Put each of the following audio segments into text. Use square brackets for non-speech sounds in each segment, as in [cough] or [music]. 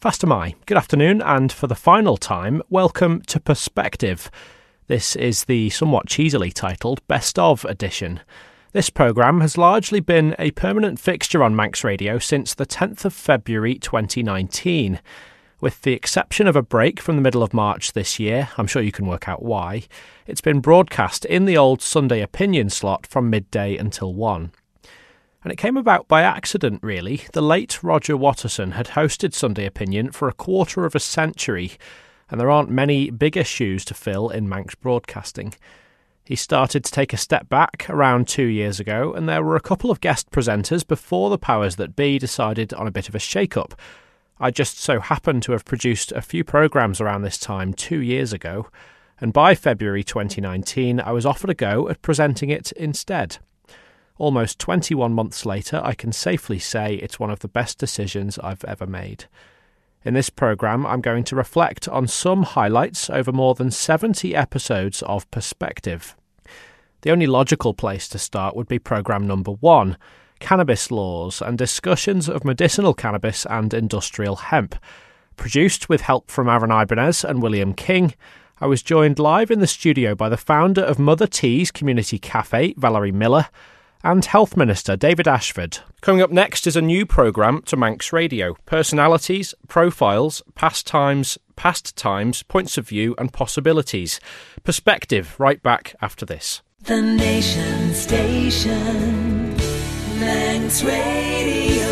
Fastyr mie. Good afternoon, and for the final time, welcome to Perspective. This is the somewhat cheesily titled Best of edition. This programme has largely been a permanent fixture on Manx Radio since the 10th of February 2019. With the exception of a break from the middle of March this year, I'm sure you can work out why, it's been broadcast in the old Sunday opinion slot from midday until 1. And it came about by accident, really. The late Roger Watterson had hosted Sunday Opinion for a quarter of a century, and there aren't many bigger shoes to fill in Manx broadcasting. He started to take a step back around two years ago, and there were a couple of guest presenters before the powers that be decided on a bit of a shake up. I just so happened to have produced a few programmes around this time two years ago, and by February 2019 I was offered a go at presenting it instead. Almost 21 months later, I can safely say it's one of the best decisions I've ever made. In this programme, I'm going to reflect on some highlights over more than 70 episodes of Perspective. The only logical place to start would be programme number one Cannabis Laws and Discussions of Medicinal Cannabis and Industrial Hemp. Produced with help from Aaron Ibanez and William King, I was joined live in the studio by the founder of Mother Tea's Community Cafe, Valerie Miller and Health Minister David Ashford. Coming up next is a new programme to Manx Radio personalities, profiles, pastimes, past times, points of view, and possibilities. Perspective right back after this. The Nation Station, Manx Radio.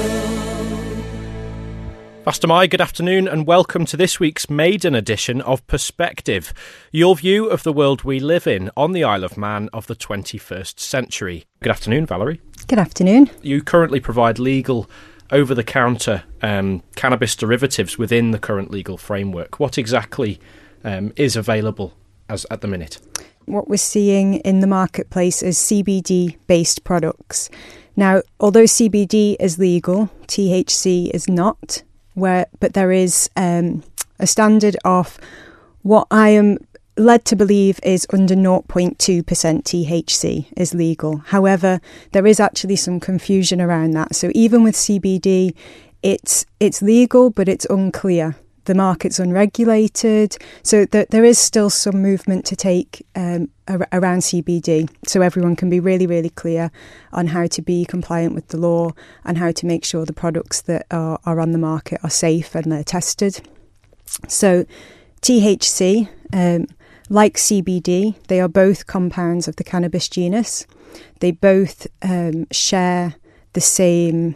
Fastyr mie, good afternoon, and welcome to this week's maiden edition of Perspective, your view of the world we live in on the Isle of Man of the 21st century. Good afternoon, Valerie. Good afternoon. You currently provide legal over the counter um, cannabis derivatives within the current legal framework. What exactly um, is available as at the minute? What we're seeing in the marketplace is CBD based products. Now, although CBD is legal, THC is not where but there is um, a standard of what I am led to believe is under 0.2% THC is legal. However, there is actually some confusion around that. So even with CBD, it's it's legal, but it's unclear. The market's unregulated, so th- there is still some movement to take um, ar- around CBD, so everyone can be really, really clear on how to be compliant with the law and how to make sure the products that are, are on the market are safe and they're tested. So, THC, um, like CBD, they are both compounds of the cannabis genus. They both um, share the same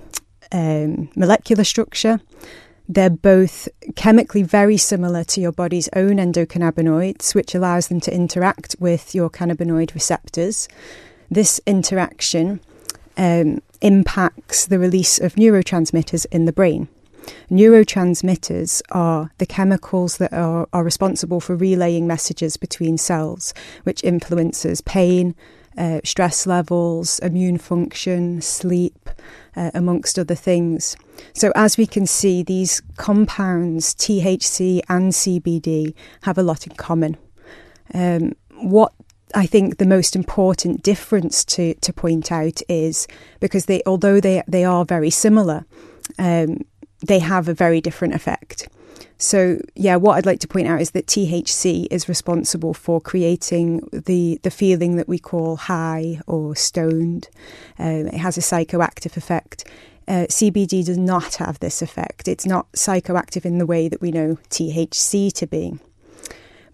um, molecular structure. They're both chemically very similar to your body's own endocannabinoids, which allows them to interact with your cannabinoid receptors. This interaction um, impacts the release of neurotransmitters in the brain. Neurotransmitters are the chemicals that are, are responsible for relaying messages between cells, which influences pain, uh, stress levels, immune function, sleep, uh, amongst other things. So, as we can see, these compounds, THC and CBD, have a lot in common. Um, what I think the most important difference to, to point out is because they, although they, they are very similar, um, they have a very different effect. So, yeah, what I'd like to point out is that THC is responsible for creating the, the feeling that we call high or stoned. Um, it has a psychoactive effect. Uh, CBD does not have this effect. It's not psychoactive in the way that we know THC to be.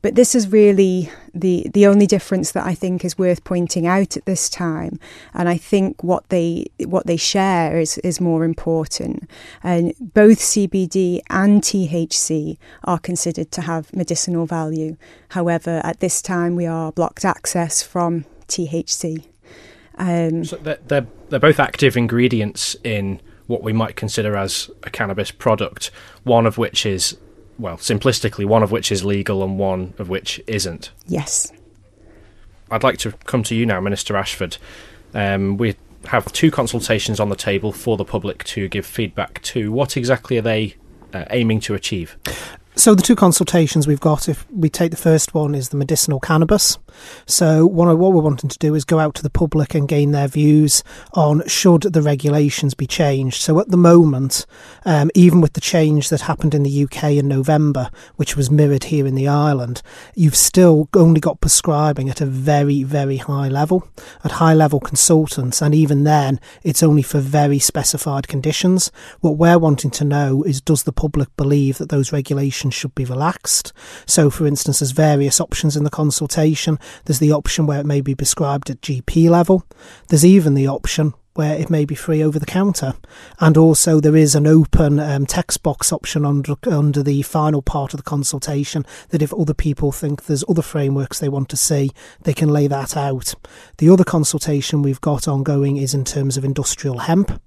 But this is really the the only difference that I think is worth pointing out at this time. And I think what they what they share is is more important. And both CBD and THC are considered to have medicinal value. However, at this time we are blocked access from THC. Um, so they're, they're they're both active ingredients in what we might consider as a cannabis product. One of which is well, simplistically, one of which is legal and one of which isn't. Yes. I'd like to come to you now, Minister Ashford. Um, we have two consultations on the table for the public to give feedback to. What exactly are they uh, aiming to achieve? So the two consultations we've got, if we take the first one, is the medicinal cannabis. So what, what we're wanting to do is go out to the public and gain their views on should the regulations be changed. So at the moment, um, even with the change that happened in the UK in November, which was mirrored here in the island, you've still only got prescribing at a very, very high level, at high level consultants, and even then, it's only for very specified conditions. What we're wanting to know is does the public believe that those regulations should be relaxed? So, for instance, there's various options in the consultation. There's the option where it may be prescribed at GP level. There's even the option where it may be free over the counter. And also, there is an open um, text box option under, under the final part of the consultation that if other people think there's other frameworks they want to see, they can lay that out. The other consultation we've got ongoing is in terms of industrial hemp.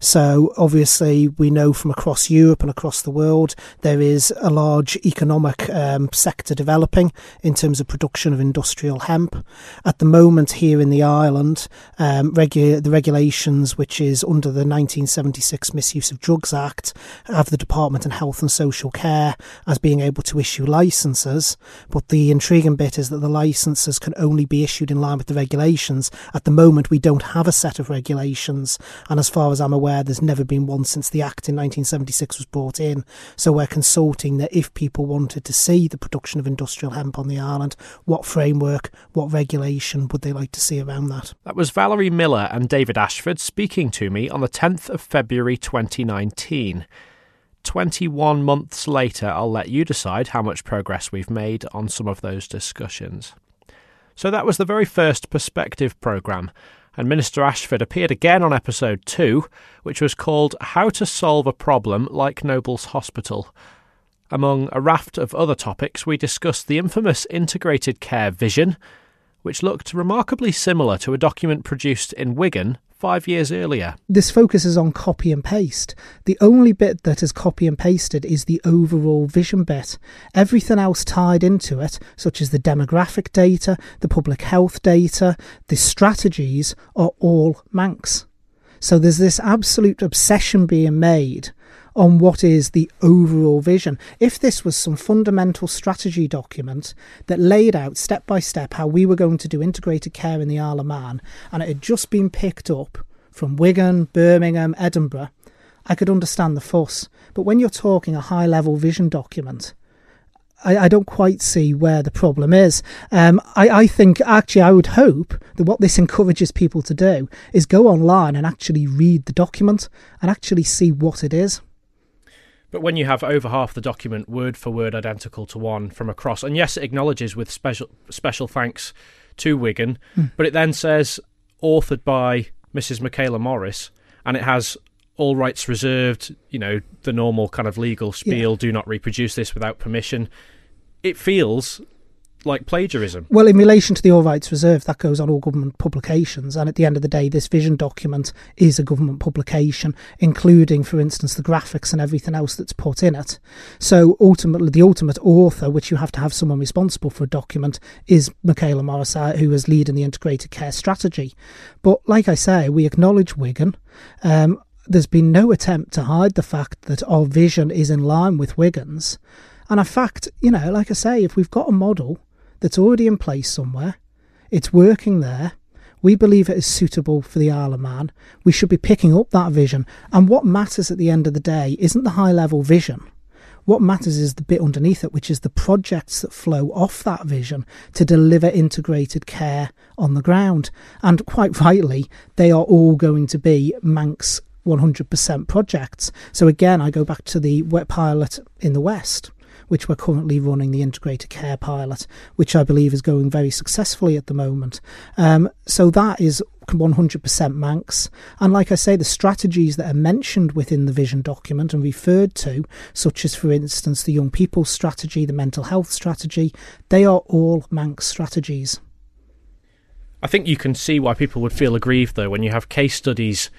So, obviously, we know from across Europe and across the world there is a large economic um, sector developing in terms of production of industrial hemp. At the moment, here in the island, um, regu- the regulations, which is under the 1976 Misuse of Drugs Act, have the Department of Health and Social Care as being able to issue licences. But the intriguing bit is that the licences can only be issued in line with the regulations. At the moment, we don't have a set of regulations, and as far as I'm aware, there's never been one since the Act in 1976 was brought in. So we're consulting that if people wanted to see the production of industrial hemp on the island, what framework, what regulation would they like to see around that? That was Valerie Miller and David Ashford speaking to me on the 10th of February 2019. 21 months later, I'll let you decide how much progress we've made on some of those discussions. So that was the very first Perspective programme and Minister Ashford appeared again on episode 2, which was called How to Solve a Problem Like Nobles Hospital. Among a raft of other topics, we discussed the infamous integrated care vision, which looked remarkably similar to a document produced in Wigan five years earlier. This focuses on copy and paste. The only bit that is copy and pasted is the overall vision bit. Everything else tied into it, such as the demographic data, the public health data, the strategies, are all Manx. So there's this absolute obsession being made on what is the overall vision. If this was some fundamental strategy document that laid out step by step how we were going to do integrated care in the Isle of Man, and it had just been picked up from Wigan, Birmingham, Edinburgh, I could understand the fuss. But when you're talking a high level vision document, I, don't quite see where the problem is. Um, I, I, think actually, I would hope that what this encourages people to do is go online and actually read the document and actually see what it is. But when you have over half the document word for word identical to one from across, and yes, it acknowledges with special special thanks to Wigan, mm. but it then says authored by Mrs. Michaela Morris, and it has all rights reserved, you know, the normal kind of legal spiel, yeah. do not reproduce this without permission. It feels like plagiarism. Well, in relation to the All Rights Reserved, that goes on all government publications. And at the end of the day, this vision document is a government publication, including, for instance, the graphics and everything else that's put in it. So ultimately, the ultimate author, which you have to have someone responsible for a document, is Michaela Morris, who is leading the integrated care strategy. But like I say, we acknowledge Wigan. Um, there's been no attempt to hide the fact that our vision is in line with Wigan's. And in fact, you know, like I say, if we've got a model that's already in place somewhere. It's working there. We believe it is suitable for the Isle of Man. We should be picking up that vision. And what matters at the end of the day isn't the high level vision. What matters is the bit underneath it, which is the projects that flow off that vision to deliver integrated care on the ground. And quite [laughs] rightly, they are all going to be Manx 100% projects. So again, I go back to the wet pilot in the West which we're currently running the integrated care pilot, which I believe is going very successfully at the moment. Um, so that is 100% Manx. And like I say, the strategies that are mentioned within the vision document and referred to, such as, for instance, the young people's strategy, the mental health strategy, they are all Manx strategies. I think you can see why people would feel aggrieved, though, when you have case studies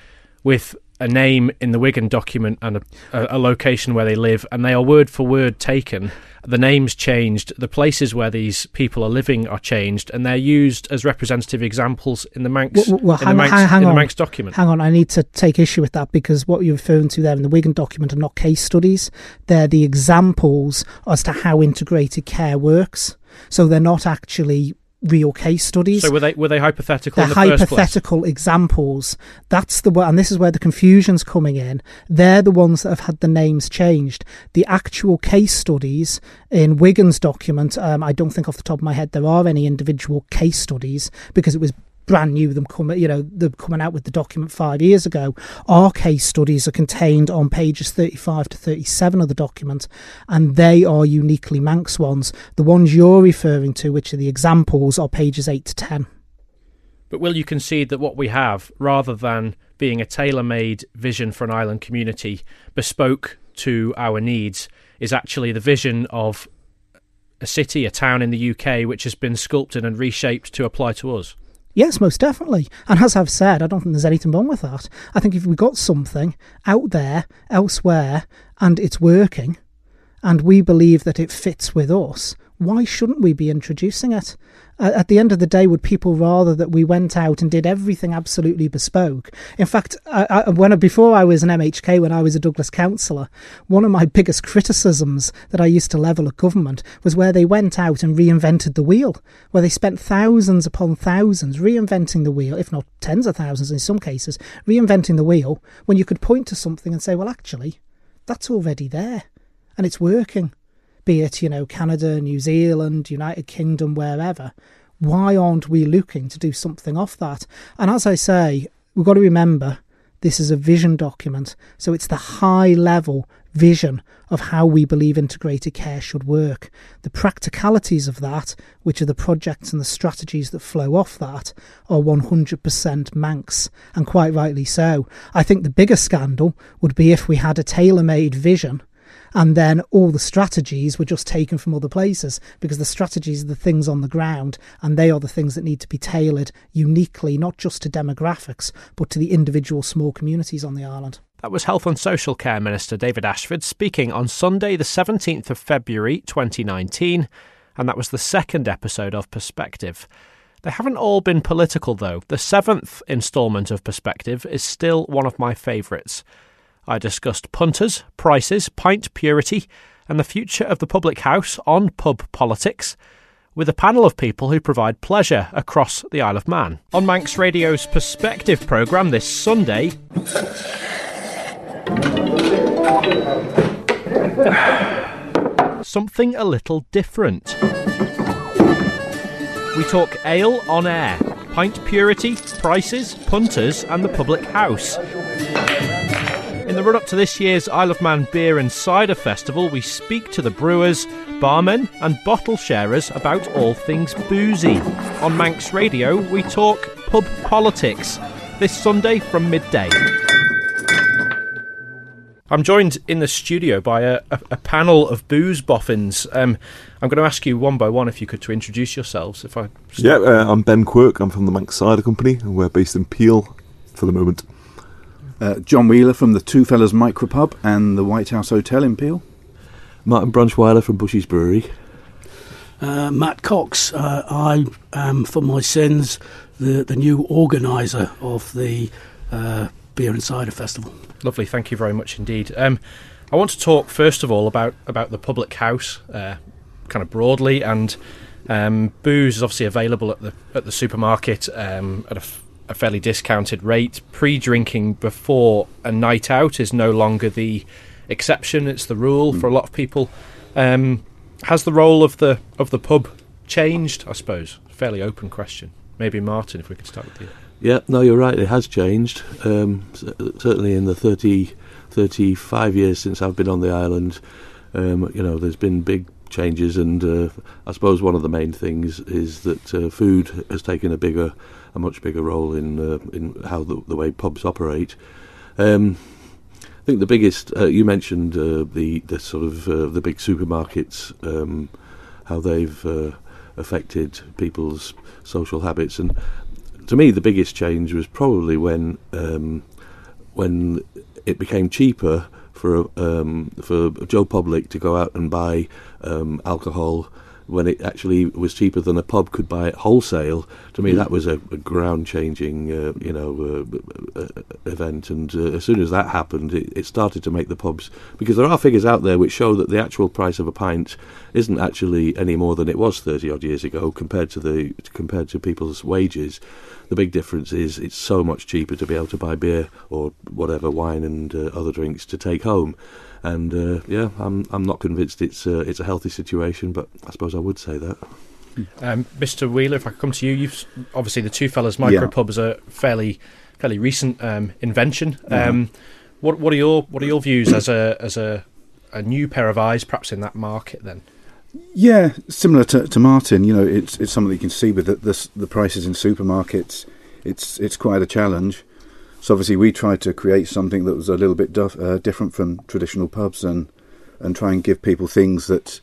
with a name in the Wigan document and a, a, a, location where they live, and they are word for word taken. The names changed, the places where these people are living are changed, and they're used as representative examples in the Manx, well, well, in hang, the Manx, hang, hang in the Manx document. Hang on, I need to take issue with that because what you're referring to there in the Wigan document are not case studies; they're the examples as to how integrated care works. So they're not actually real case studies. So were they were they hypothetical? They're in the first place? hypothetical examples. That's the one, and this is where the confusion's coming in. They're the ones that have had the names changed. The actual case studies in Wigan's document, um, I don't think off the top of my head there are any individual case studies because it was brand new them coming you know them coming out with the document five years ago. Our case studies are contained on pages 35 to 37 of the document and they are uniquely manx ones. The ones you're referring to which are the examples are pages 8 to 10 But will you concede that what we have, rather than being a tailor-made vision for an island community, bespoke to our needs, is actually the vision of a city, a town in the UK, which has been sculpted and reshaped to apply to us? Yes, most definitely. And as I've said, I don't think there's anything wrong with that. I think if we got something out there, elsewhere, and it's working, and we believe that it fits with us, why shouldn't we be introducing it? At the end of the day, would people rather that we went out and did everything absolutely bespoke? In fact, I, I, when before I was an MHK, when I was a Douglas councillor, one of my biggest criticisms that I used to level at government was where they went out and reinvented the wheel, where they spent thousands upon thousands reinventing the wheel, if not tens of thousands in some cases, reinventing the wheel, when you could point to something and say, well, actually, that's already there and it's working be it, you know, Canada, New Zealand, United Kingdom, wherever. Why aren't we looking to do something off that? And as I say, we've got to remember this is a vision document, so it's the high level vision of how we believe integrated care should work. The practicalities of that, which are the projects and the strategies that flow off that, are 100% Manx, and quite rightly so. I think the bigger scandal would be if we had a tailor made vision and then all the strategies were just taken from other places because the strategies are the things on the ground and they are the things that need to be tailored uniquely not just to demographics but to the individual small communities on the island That was Health and Social Care Minister David Ashford speaking on Sunday, the 17th of February 2019, and that was the second episode of Perspective. They haven't all been political, though. The seventh instalment of Perspective is still one of my favourites. I discussed punters, prices, pint purity, and the future of the public house on pub politics with a panel of people who provide pleasure across the Isle of Man. On Manx Radio's Perspective programme this Sunday, [sighs] something a little different. We talk ale on air, pint purity, prices, punters, and the public house. In the run up to this year's Isle of Man Beer and Cider Festival, we speak to the brewers, barmen, and bottle sharers about all things boozy. On Manx Radio, we talk pub politics this Sunday from midday. I'm joined in the studio by a, a, a panel of booze boffins. Um, I'm going to ask you one by one if you could to introduce yourselves. If I Yeah, uh, I'm Ben Quirk. I'm from the Manx Cider Company, and we're based in Peel for the moment. Uh, John Wheeler from the Two Fellas Micropub and the White House Hotel in Peel. Martin Brunnschweiler from Bushy's Brewery. Uh, Matt Cox, uh, I am, for my sins, the, the new organiser of the uh, Beer and Cider Festival. Lovely, thank you very much indeed. Um, I want to talk first of all about about the public house, uh, kind of broadly, and um, booze is obviously available at the at the supermarket um, at a, f- a fairly discounted rate. Pre-drinking before a night out is no longer the exception; it's the rule for a lot of people. Um, has the role of the of the pub changed? I suppose. Fairly open question. Maybe Martin, if we could start with you. Yeah, no, you're right. It has changed. Um, certainly in the 30, 35 years since I've been on the island, um, you know, there's been big changes, and uh, I suppose one of the main things is that uh, food has taken a bigger, a much bigger role in uh, in how the, the way pubs operate. Um, I think the biggest uh, you mentioned uh, the the sort of uh, the big supermarkets, um, how they've uh, affected people's social habits, and to me the biggest change was probably when um, when it became cheaper for um, for Joe Public to go out and buy um, alcohol when it actually was cheaper than a pub could buy it wholesale. To me, that was a, a ground-changing, uh, you know, uh, uh, event. And uh, as soon as that happened, it, it started to make the pubs because there are figures out there which show that the actual price of a pint isn't actually any more than it was thirty odd years ago compared to the compared to people's wages. The big difference is it's so much cheaper to be able to buy beer or whatever wine and uh, other drinks to take home. And uh, yeah, I'm I'm not convinced it's uh, it's a healthy situation, but I suppose I would say that. Um, Mr. Wheeler, if I could come to you, you've obviously the Two Fellas micro Yeah. pub is a fairly fairly recent um, invention. Um, what what are your what are your views as a as a a new pair of eyes, perhaps in that market? Then Yeah, similar to, to Martin, you know, it's it's something you can see with the, the the prices in supermarkets. It's it's quite a challenge. So obviously, we tried to create something that was a little bit duff, uh, different from traditional pubs, and and try and give people things that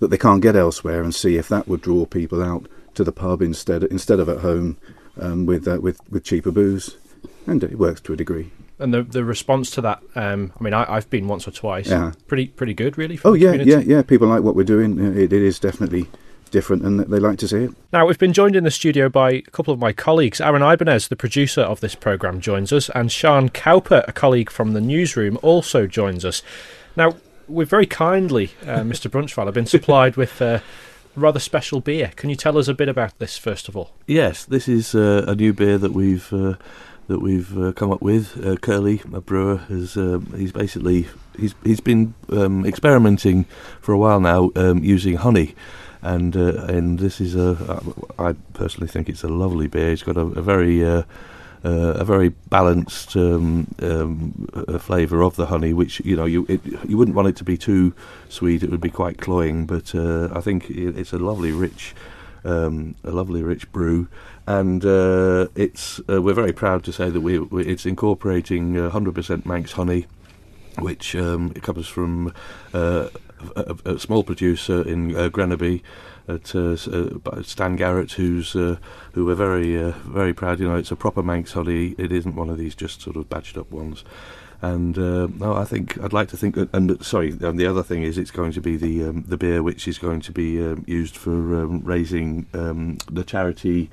that they can't get elsewhere, and see if that would draw people out to the pub instead instead of at home um, with uh, with with cheaper booze, and it works to a degree. and the the response to that. Um, I mean, I, I've been once or twice. Yeah. Pretty pretty good, really. Oh yeah, community. yeah, yeah. People like what we're doing. It, it is definitely different, and they like to see it. Now, we've been joined in the studio by a couple of my colleagues. Aaron Ibanez, the producer of this programme, joins us, and Sean Cowper, a colleague from the newsroom, also joins us. Now, we've very kindly, uh, [laughs] Mr. Brunnschweiler, been supplied with uh, rather special beer. Can you tell us a bit about this, first of all? Yes, this is uh, a new beer that we've uh, that we've uh, come up with. Uh, Curly, a brewer, has um, he's basically he's he's been um, experimenting for a while now um, using honey, and uh, and this is a I personally think it's a lovely beer. It's got a, a very uh, uh, a very balanced um, um, flavour of the honey, which you know you it, you wouldn't want it to be too sweet; it would be quite cloying. But uh, I think it, it's a lovely, rich, um, a lovely, rich brew, and uh, it's uh, we're very proud to say that we, we it's incorporating uh, 100% Manx honey, which um, it comes from a, a, a small producer in uh, Grenaby. At uh, uh, Stan Garrett, who's uh, who we're very uh, very proud. You know, it's a proper Manx Holly. It isn't one of these just sort of badged up ones. And uh, no, I think I'd like to think. And, and sorry, and the other thing is, it's going to be the um, the beer which is going to be um, used for um, raising um, the charity.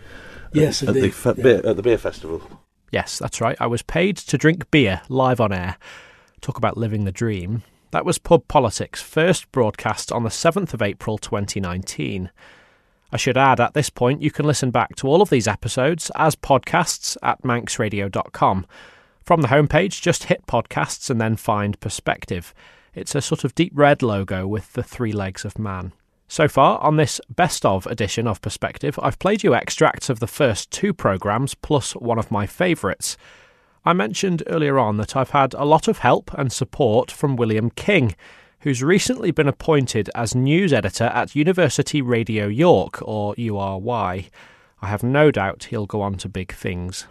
Yes, at the fe- yeah. beer, at the beer festival. Yes, that's right. I was paid to drink beer live on air. Talk about living the dream. That was Pub Politics, first broadcast on the 7th of April 2019. I should add, at this point, you can listen back to all of these episodes as podcasts at manxradio.com. From the homepage, just hit podcasts and then find Perspective. It's a sort of deep red logo with the three legs of man. So far, on this best of edition of Perspective, I've played you extracts of the first two programmes plus one of my favourites. I mentioned earlier on that I've had a lot of help and support from William King, who's recently been appointed as news editor at University Radio York, or URY. I have no doubt he'll go on to big things.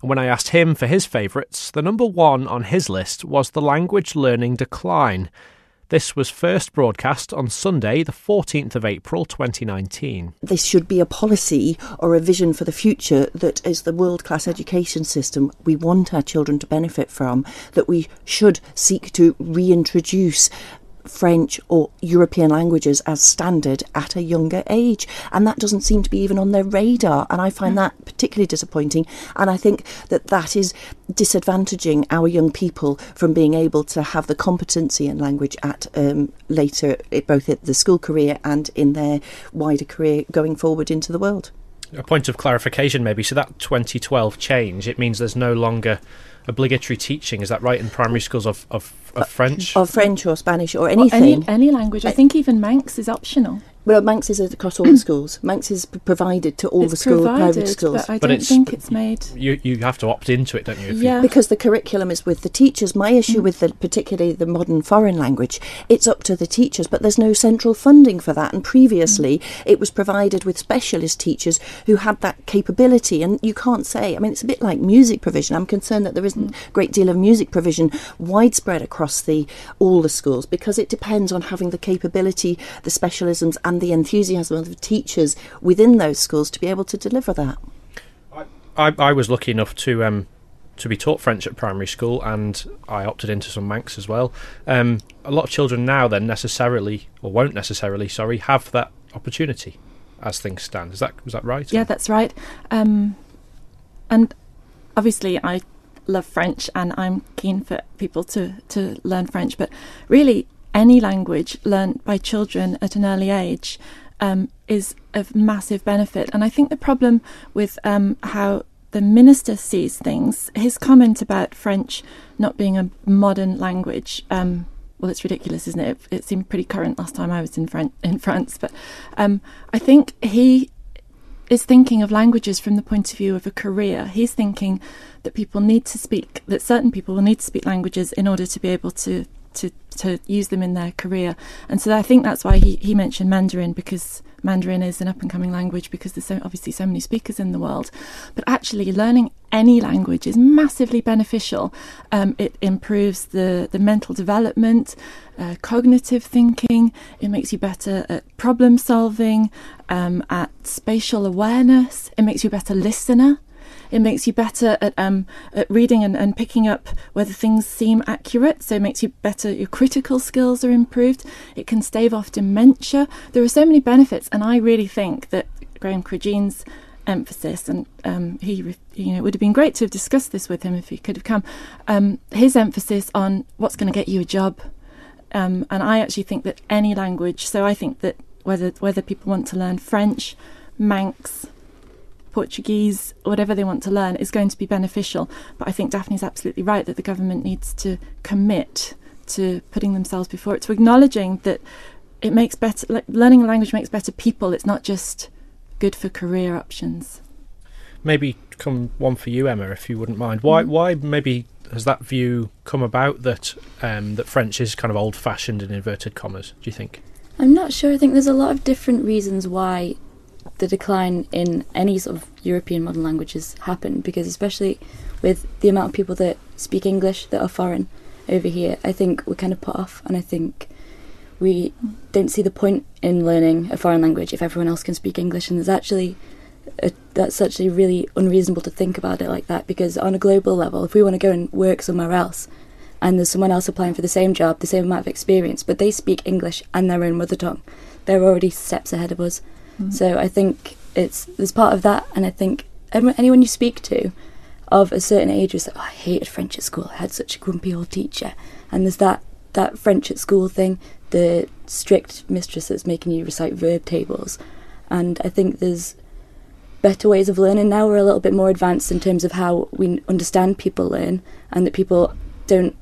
And when I asked him for his favourites, the number one on his list was The Language Learning Decline. This was first broadcast on Sunday, the 14th of April 2019. this should be a policy or a vision for the future that is the world class education system we want our children to benefit from, that we should seek to reintroduce. French or European languages as standard at a younger age. And that doesn't seem to be even on their radar. And I find that particularly disappointing. And I think that that is disadvantaging our young people from being able to have the competency in language at um, later, both at the school career and in their wider career going forward into the world. A point of clarification, maybe. So that 2012 change, it means there's no longer obligatory teaching. Is that right in primary schools of of, of uh, French? Or French or Spanish or Or anything. any, any language. I think even Manx is optional. Well, Manx is across all the schools. Manx is provided to all it's the school provided, private schools. but I But don't it's- think it's made. you you have to opt into it, don't you? if you- Yeah. because the curriculum is with the teachers. My issue Mm. with the particularly the modern foreign language, it's up to the teachers, but there's no central funding for that. And previously, Mm. it was provided with specialist teachers who had that capability. And you can't say. I mean, it's a bit like music provision. I'm concerned that there isn't Mm. a great deal of music provision widespread across the all the schools because it depends on having the capability, the specialisms, and the enthusiasm of the teachers within those schools to be able to deliver that. I, I was lucky enough to um, to be taught French at primary school, and I opted into some Manx as well. Um, a lot of children now then necessarily, or won't necessarily, sorry, have that opportunity as things stand. Is that was that right? Yeah, that's right. Um, and obviously, I love French, and I'm keen for people to to learn French. But really, any language learnt by children at an early age um, is of massive benefit. And I think the problem with um, how the minister sees things, his comment about French not being a modern language. Um, well, it's ridiculous, isn't it? it? Seemed pretty current last time I was in, Fran- in France, but um, I think he is thinking of languages from the point of view of a career. He's thinking that people need to speak, that certain people will need to speak languages in order to be able to to to use them in their career. And so I think that's why he, he mentioned Mandarin because Mandarin is an up and coming language because there's so, obviously so many speakers in the world. But actually, learning any language is massively beneficial. Um, it improves the, the mental development, uh, cognitive thinking, it makes you better at problem solving, um, at spatial awareness, it makes you a better listener. It makes you better at um, at reading and, and picking up whether things seem accurate. So it makes you better. Your critical skills are improved. It can stave off dementia. There are so many benefits, and I really think that Graham Cregeen's emphasis, and um, he, you know, it would have been great to have discussed this with him if he could have come. Um, his emphasis on what's going to get you a job, um, and I actually think that any language. So I think that whether whether people want to learn French, Manx, Portuguese, whatever they want to learn, is going to be beneficial. But I think Daphne's absolutely right that the government needs to commit to putting themselves before it, to acknowledging that it makes better, like, learning a language makes better people. It's not just good for career options. Maybe come one for you, Emma, if you wouldn't mind. Why? Mm. Why maybe has that view come about that um, that French is kind of old-fashioned in inverted commas? Do you think? I'm not sure. I think there's a lot of different reasons why the decline in any sort of European modern languages happened because especially with the amount of people that speak English that are foreign over here, I think we're kind of put off and I think we don't see the point in learning a foreign language if everyone else can speak English and there's actually a, that's actually really unreasonable to think about it like that because on a global level if we want to go and work somewhere else and there's someone else applying for the same job, the same amount of experience, but they speak English and their own mother tongue, they're already steps ahead of us. Mm. So I think it's there's part of that, and I think anyone you speak to of a certain age is like, oh, I hated French at school. I had such a grumpy old teacher, and there's that that French at school thing, the strict mistress that's making you recite verb tables, and I think there's better ways of learning now. We're a little bit more advanced in terms of how we understand people learn, and that people don't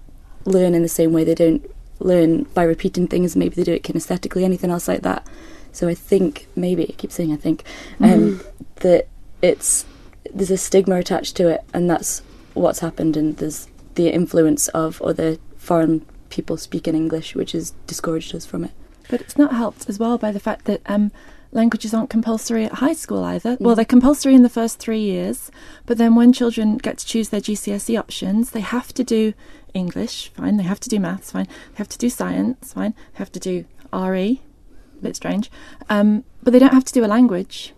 learn in the same way. They don't learn by repeating things. Maybe they do it kinesthetically, anything else like that. So I think maybe I keep saying I think um, that it's there's a stigma attached to it, and that's what's happened. And there's the influence of other foreign people speaking English, which has discouraged us from it. But it's not helped as well by the fact that um, languages aren't compulsory at high school either. Well, they're compulsory in the first three years, but then when children get to choose their GCSE options, they have to do English, fine. They have to do maths, fine. They have to do science, fine. They have to do RE, a bit strange, um, but they don't have to do a language.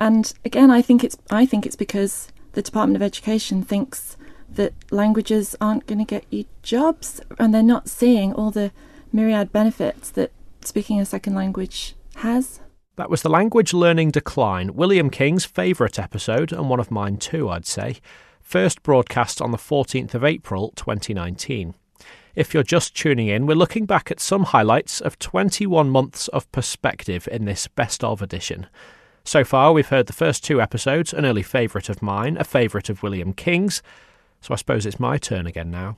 And again, I think it's I think it's because the Department of Education thinks that languages aren't going to get you jobs, and they're not seeing all the myriad benefits that speaking a second language has. That was the language learning decline, William King's favourite episode, and one of mine too, I'd say. First broadcast on the 14th of April 2019. If you're just tuning in, we're looking back at some highlights of 21 months of perspective in this best of edition. So far, we've heard the first two episodes, an early favourite of mine, a favourite of William King's, so I suppose it's my turn again now.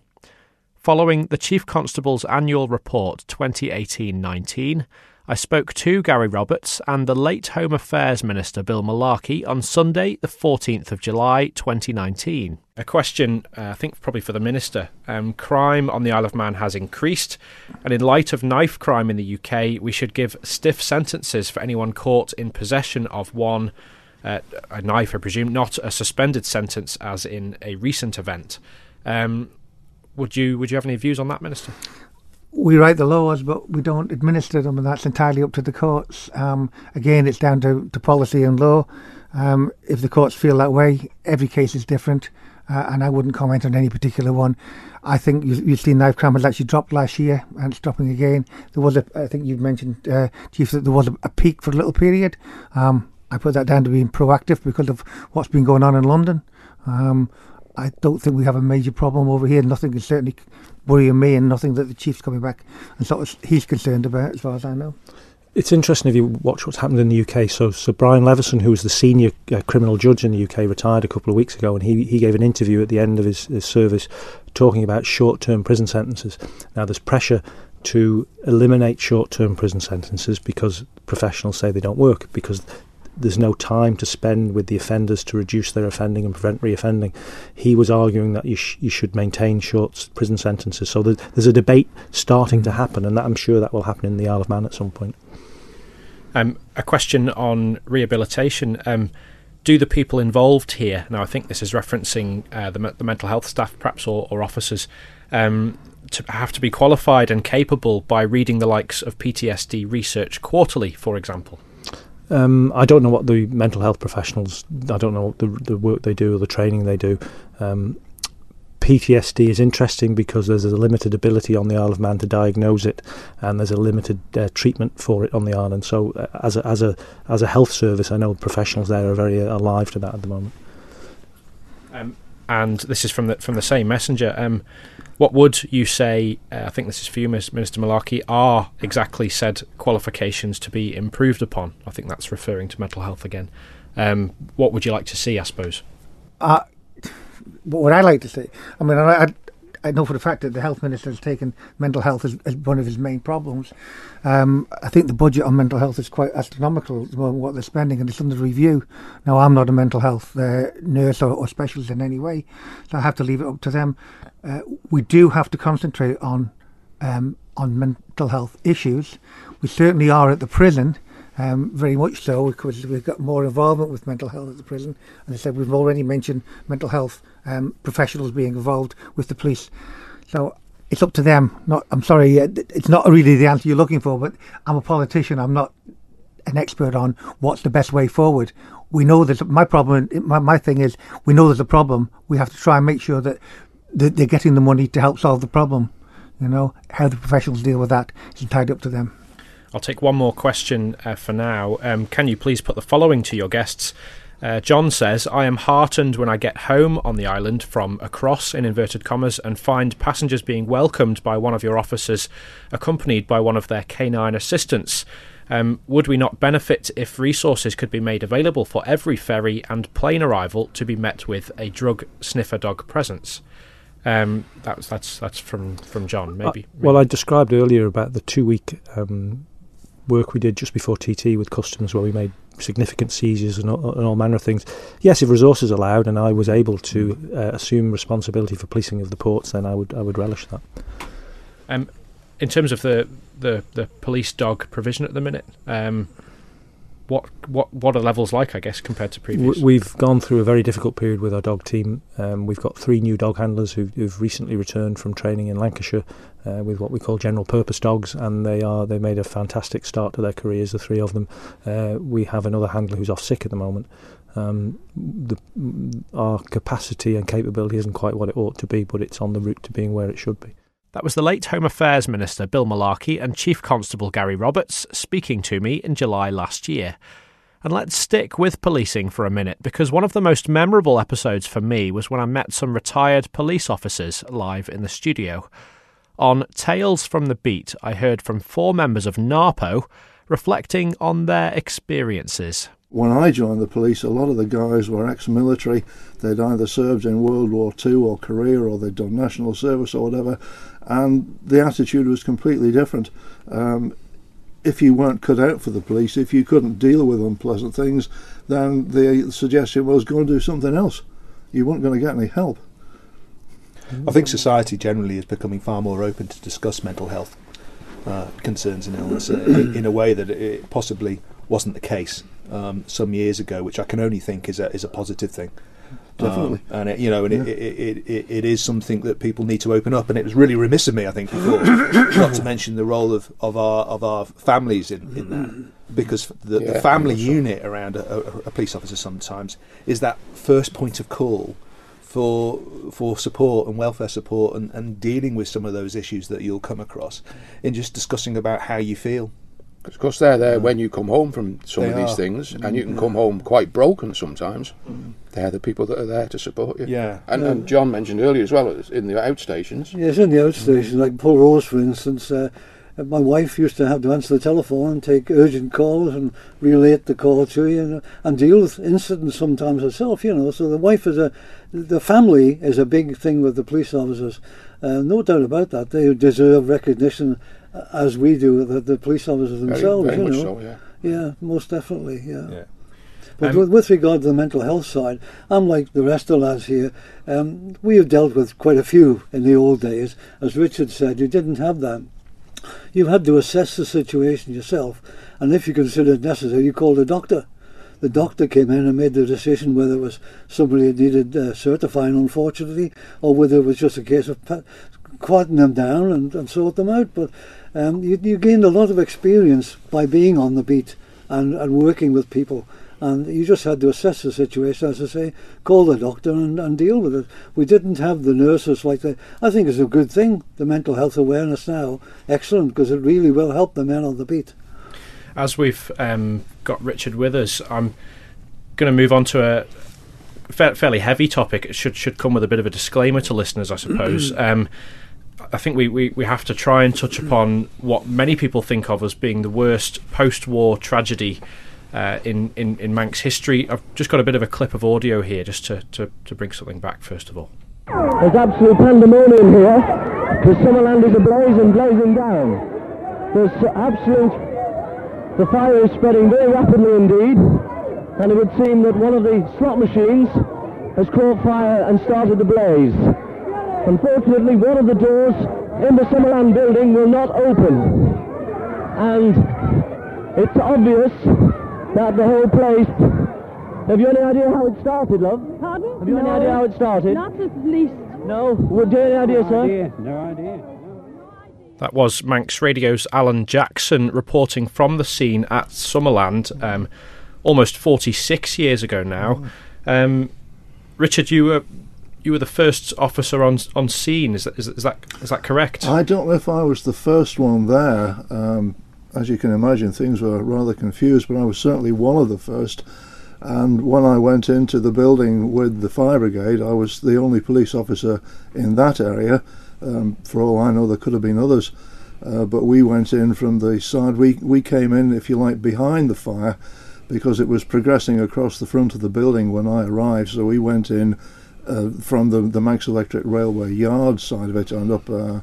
Following the Chief Constable's annual report 2018 19, I spoke to Gary Roberts and the late Home Affairs Minister Bill Malarkey on Sunday, the 14th of July 2019. A question, uh, I think, probably for the Minister. Um, crime on the Isle of Man has increased, and in light of knife crime in the UK, we should give stiff sentences for anyone caught in possession of one. Uh, a knife, I presume, not a suspended sentence as in a recent event. Um, would you would you have any views on that, Minister? We write the laws, but we don't administer them, and that's entirely up to the courts. Um, again, it's down to, to policy and law. Um, if the courts feel that way, every case is different. uh, and I wouldn't comment on any particular one. I think you, you've seen knife crime has actually dropped last year and it's dropping again. There was a, I think you've mentioned, uh, Chief, that there was a, a peak for a little period. Um, I put that down to being proactive because of what's been going on in London. Um, I don't think we have a major problem over here. Nothing is certainly worrying me, and nothing that the chief's coming back and sort of he's concerned about, as far as I know. It's interesting if you watch what's happened in the UK. So, so Brian Leveson, who was the senior uh, criminal judge in the UK, retired a couple of weeks ago, and he, he gave an interview at the end of his, his service talking about short-term prison sentences. Now, there's pressure to eliminate short-term prison sentences because professionals say they don't work because there's no time to spend with the offenders to reduce their offending and prevent reoffending. He was arguing that you, sh- you should maintain short prison sentences. So there's, there's a debate starting to happen, and that, I'm sure that will happen in the Isle of Man at some point. Um, a question on rehabilitation. Um, do the people involved here, now I think this is referencing uh, the, the mental health staff perhaps or, or officers, um, to have to be qualified and capable by reading the likes of PTSD research quarterly, for example? Um, I don't know what the mental health professionals. I don't know the the work they do or the training they do. Um, PTSD is interesting because there's a limited ability on the Isle of Man to diagnose it, and there's a limited uh, treatment for it on the island. So, uh, as a as a as a health service, I know professionals there are very alive to that at the moment. Um, and this is from the from the same messenger. Um, what would you say? Uh, I think this is for you, Minister Malarkey. Are exactly said qualifications to be improved upon? I think that's referring to mental health again. Um, what would you like to see? I suppose. Uh, what would I like to see? I mean, I, I know for the fact that the health minister has taken mental health as, as one of his main problems. Um, I think the budget on mental health is quite astronomical what they're spending, and it's under review. Now, I'm not a mental health uh, nurse or, or, specialist in any way, so I have to leave it up to them. Uh, we do have to concentrate on um, on mental health issues. We certainly are at the prison. Um, very much so, because we've got more involvement with mental health at the prison. And I said we've already mentioned mental health um, professionals being involved with the police. So it's up to them. Not, I'm sorry, it's not really the answer you're looking for, but I'm a politician. I'm not an expert on what's the best way forward. We know there's my problem. My, my thing is we know there's a problem. We have to try and make sure that they're getting the money to help solve the problem. You know how the professionals deal with that is tied up to them. I'll take one more question uh, for now. Um, can you please put the following to your guests? Uh, John says, I am heartened when I get home on the island from across, in inverted commas, and find passengers being welcomed by one of your officers, accompanied by one of their canine assistants. Um, would we not benefit if resources could be made available for every ferry and plane arrival to be met with a drug sniffer dog presence? Um, that's that's that's from from John. Maybe. Uh, well, I described earlier about the two week um, work we did just before TT with customs, where we made significant seizures and all, and all manner of things. Yes, if resources allowed, and I was able to uh, assume responsibility for policing of the ports, then I would I would relish that. Um, in terms of the, the, the police dog provision at the minute, um, what what what are levels like? I guess compared to previous. We've gone through a very difficult period with our dog team. Um, we've got three new dog handlers who've, who've recently returned from training in Lancashire uh, with what we call general purpose dogs, and they are they made a fantastic start to their careers. The three of them. Uh, we have another handler who's off sick at the moment. Um, the, our capacity and capability isn't quite what it ought to be, but it's on the route to being where it should be. That was the late Home Affairs Minister Bill Malarkey and Chief Constable Gary Roberts speaking to me in July last year. And let's stick with policing for a minute because one of the most memorable episodes for me was when I met some retired police officers live in the studio. On Tales from the Beat, I heard from four members of NARPO reflecting on their experiences. When I joined the police, a lot of the guys were ex military. They'd either served in World War II or Korea or they'd done national service or whatever and the attitude was completely different. Um, if you weren't cut out for the police, if you couldn't deal with unpleasant things, then the suggestion was go and do something else. You weren't going to get any help. I think society generally is becoming far more open to discuss mental health uh, concerns and illness uh, in, a way that it possibly wasn't the case um, some years ago, which I can only think is a is a positive thing. Definitely. Um, and it, you know, and yeah. it, it, it, it is something that people need to open up. And it was really remiss of me, I think, before, [coughs] not to mention the role of, of our of our families in, in that, because the, yeah, the family unit around a, a, a, police officer sometimes is that first point of call for for support and welfare support and, and dealing with some of those issues that you'll come across in just discussing about how you feel. Of course, they're there when you come home from some They of these are. things, and you can Mm. come home quite broken sometimes. They're the people that are there to support you. Yeah. And, and John mentioned earlier as well, in the outstations. Yes, in the outstation, like Paul Rose, for instance, uh, my wife used to have to answer the telephone and take urgent calls and relate the call to you and, and deal with incidents sometimes herself, you know. So the wife is a, the family is a big thing with the police officers. Uh, no doubt about that. They deserve recognition uh, as we do, the, the police officers themselves, very you much know. so, yeah. Yeah, most definitely, yeah. Yeah. But Um, with, with regard to the mental health side, I'm like the rest of the lads here. Um, we have dealt with quite a few in the old days. As Richard said, you didn't have that. You had to assess the situation yourself, and if you considered it necessary, you called a doctor. The doctor came in and made the decision whether it was somebody that needed uh, certifying, unfortunately, or whether it was just a case of pa- quieting them down and, and sort them out. But um, you, you gained a lot of experience by being on the beat and, and working with people. And you just had to assess the situation, as I say, call the doctor and, and deal with it. We didn't have the nurses like that. I think it's a good thing, the mental health awareness now. Excellent, because it really will help the men on the beat. As we've um, got Richard with us, I'm going to move on to a fa- fairly heavy topic. It should should come with a bit of a disclaimer to listeners, I suppose. [clears throat] um, I think we, we, we have to try and touch upon what many people think of as being the worst post-war tragedy uh, in, in in Manx history. I've just got a bit of a clip of audio here, just to, to, to bring something back. First of all. There's absolute pandemonium here. The Summerland is ablaze and blazing down. There's absolute. The fire is spreading very rapidly indeed, and it would seem that one of the slot machines has caught fire and started to blaze. Unfortunately, one of the doors in the Summerland building will not open, and it's obvious that the whole place. Have you any idea how it started, love? Pardon? Have you any idea how it started? Not at least. No? Would you have any idea, sir? idea, No idea. That was Manx Radio's Alan Jackson reporting from the scene at Summerland um, almost 46 years ago now. Um, Richard, you were you were the first officer on on scene. Is that is, is that is that correct? I don't know if I was the first one there. Um, as you can imagine, things were rather confused, but I was certainly one of the first. And when I went into the building with the fire brigade, I was the only police officer in that area. Um, for all I know, there could have been others. Uh, but we went in from the side. We we came in, if you like, behind the fire, because it was progressing across the front of the building when I arrived. So we went in uh, from the the Manx Electric Railway yard side of it and up uh,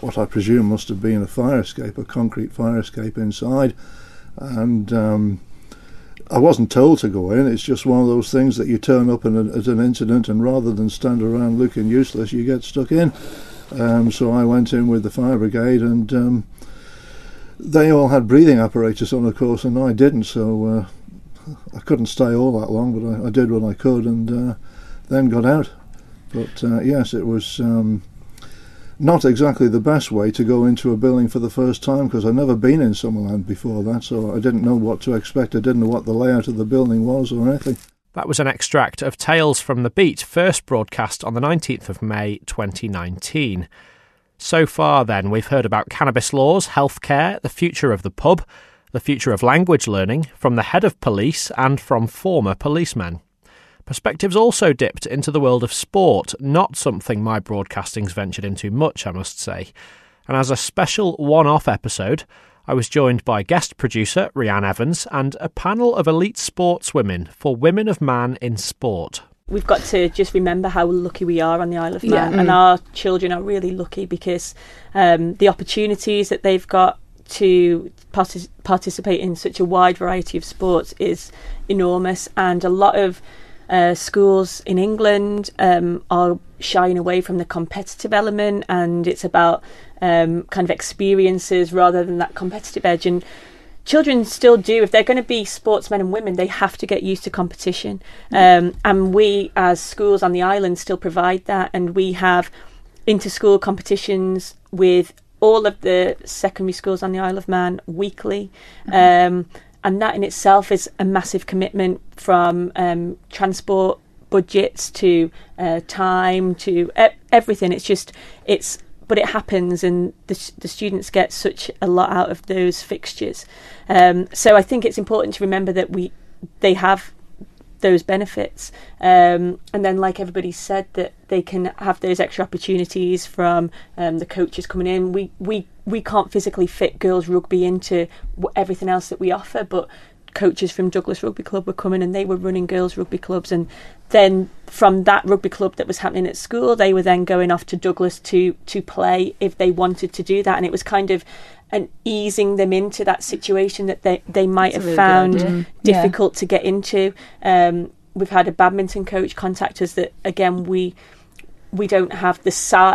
what I presume must have been a fire escape, a concrete fire escape inside, and. Um, I wasn't told to go in. It's just one of those things that you turn up in a, at an incident, and rather than stand around looking useless, you get stuck in. Um, so I went in with the fire brigade, and um, they all had breathing apparatus on, of course, and I didn't. So uh, I couldn't stay all that long, but I, I did what I could, and uh, then got out. But uh, yes, it was. Um, not exactly the best way to go into a building for the first time because I'd never been in Summerland before that, so I didn't know what to expect. I didn't know what the layout of the building was or anything. That was an extract of Tales from the Beat, first broadcast on the 19th of May 2019. So far, then, we've heard about cannabis laws, healthcare, the future of the pub, the future of language learning from the head of police and from former policemen. Perspectives also dipped into the world of sport, not something my broadcasting's ventured into much, I must say. And as a special one off episode, I was joined by guest producer Rhiann Evans and a panel of elite sportswomen for Women of Man in Sport. We've got to just remember how lucky we are on the Isle of Man, Yeah. and Mm. our children are really lucky because um, the opportunities that they've got to partic- participate in such a wide variety of sports is enormous, and a lot of uh, schools in England um, are shying away from the competitive element, and it's about um, kind of experiences rather than that competitive edge. And children still do, if they're going to be sportsmen and women, they have to get used to competition. Um, and we, as schools on the island, still provide that. And we have inter-school competitions with all of the secondary schools on the Isle of Man weekly. Um, and that in itself is a massive commitment from um, transport budgets to uh, time to e- everything. It's just it's but it happens, and the the students get such a lot out of those fixtures. Um, so I think it's important to remember that we they have those benefits. Um, and then, like everybody said, that they can have those extra opportunities from um, the coaches coming in. We we we can't physically fit girls rugby into everything else that we offer, but coaches from Douglas Rugby Club were coming and they were running girls rugby clubs and then from that rugby club that was happening at school they were then going off to Douglas to to play if they wanted to do that and it was kind of and easing them into that situation that they, they might That's have really found. Yeah. difficult to get into. Um, we've had a badminton coach contact us that again we we don't have the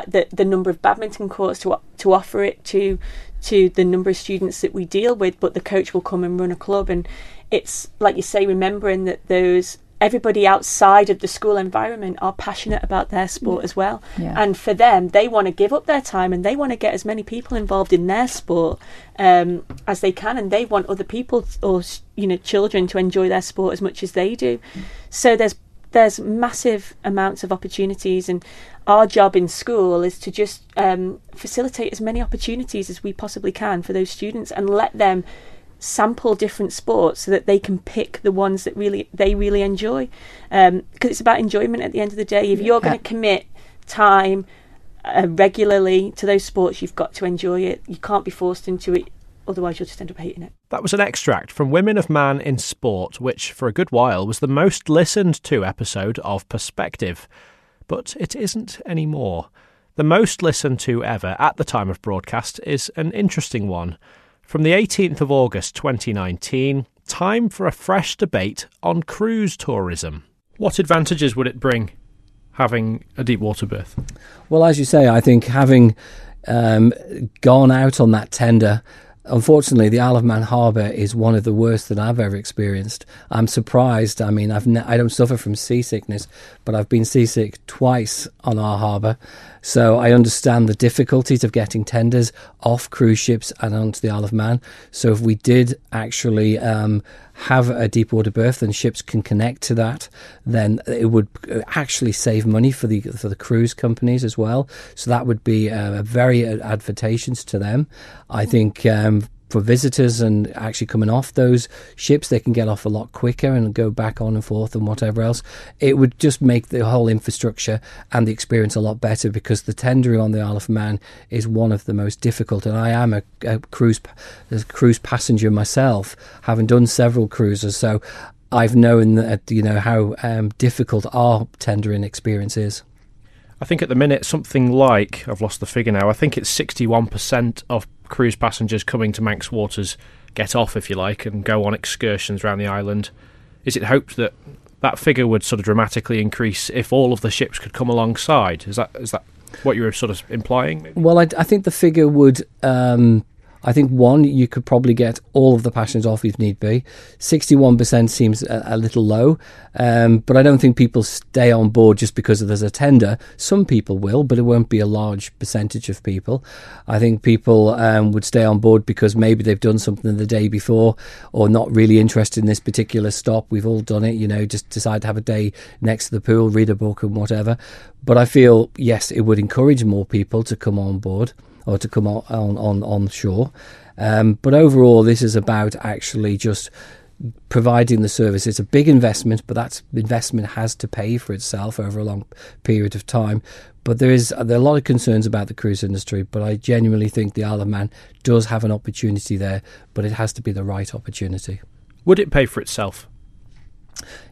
the, the number of badminton courts to to offer it to to the number of students that we deal with, but the coach will come and run a club, and it's like you say, remembering that those everybody outside of the school environment are passionate about their sport as well, Yeah. and for them, they want to give up their time and they want to get as many people involved in their sport um, as they can, and they want other people or you know children to enjoy their sport as much as they do. So there's there's massive amounts of opportunities, and our job in school is to just um, facilitate as many opportunities as we possibly can for those students and let them sample different sports so that they can pick the ones that really they really enjoy. Because it's about enjoyment at the end of the day. If you're going to commit time uh, regularly to those sports you've got to enjoy it. You can't be forced into it otherwise you'll just end up hating it That was an extract from Women of Man in Sport, which for a good while was the most listened to episode of Perspective. But it isn't anymore. The most listened to ever at the time of broadcast is an interesting one. From the 18th of August 2019, time for a fresh debate on cruise tourism. What advantages would it bring having a deep water berth? Well, as you say, I think having um, gone out on that tender, unfortunately, the Isle of Man harbour is one of the worst that I've ever experienced. I'm surprised. I mean, I've ne- I don't suffer from seasickness, but I've been seasick twice on our harbour, so I understand the difficulties of getting tenders off cruise ships and onto the Isle of Man. So if we did actually um, have a deep water berth and ships can connect to that, then it would uh, actually save money for the for the cruise companies as well. So that would be uh, very uh, advantageous to them. I think. Um, for visitors and actually coming off those ships, they can get off a lot quicker and go back on and forth and whatever else. It would just make the whole infrastructure and the experience a lot better because the tendering on the Isle of Man is one of the most difficult. And I am a, a cruise a cruise passenger myself, having done several cruises, so I've known that you know how um, difficult our tendering experience is. I think at the minute something like I've lost the figure now. I think it's sixty-one percent of cruise passengers coming to Manx Waters get off, if you like, and go on excursions around the island. Is it hoped that that figure would sort of dramatically increase if all of the ships could come alongside? Is that is that what you were sort of implying? Well, I, I think the figure would. Um, I think one, you could probably get all of the passengers off if need be. Sixty-one percent seems a, a little low, um, but I don't think people stay on board just because there's a tender. Some people will, but it won't be a large percentage of people. I think people um, would stay on board because maybe they've done something the day before, or not really interested in this particular stop. We've all done it, you know, just decide to have a day next to the pool, read a book, and whatever. But I feel yes, it would encourage more people to come on board or to come on on on, shore. Um, but overall, this is about actually just providing the service. It's a big investment, but that investment has to pay for itself over a long period of time. But there is there are a lot of concerns about the cruise industry. But I genuinely think the Isle of Man does have an opportunity there, but it has to be the right opportunity. Would it pay for itself?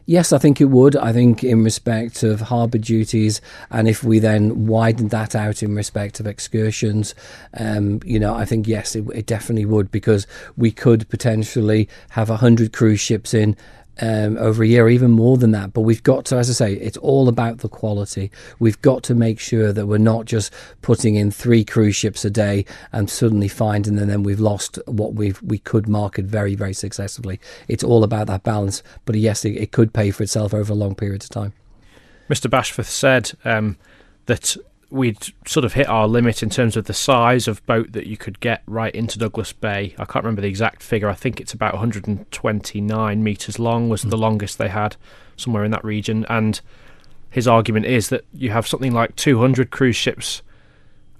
Yes, I think it would. I think in respect of harbour duties, and if we then widen that out in respect of excursions, um, you know, I think yes, it, it definitely would because we could potentially have a hundred cruise ships in. Um, over a year, or even more than that. But we've got to, as I say, it's all about the quality. We've got to make sure that we're not just putting in three cruise ships a day and suddenly finding and then we've lost what we we could market very, very successfully. It's all about that balance. But yes, it, it could pay for itself over a long period of time. Mr. Bashforth said um, that we'd sort of hit our limit in terms of the size of boat that you could get right into Douglas Bay. I can't remember the exact figure. I think it's about 129 metres long was the hmm. longest they had somewhere in that region. And his argument is that you have something like 200 cruise ships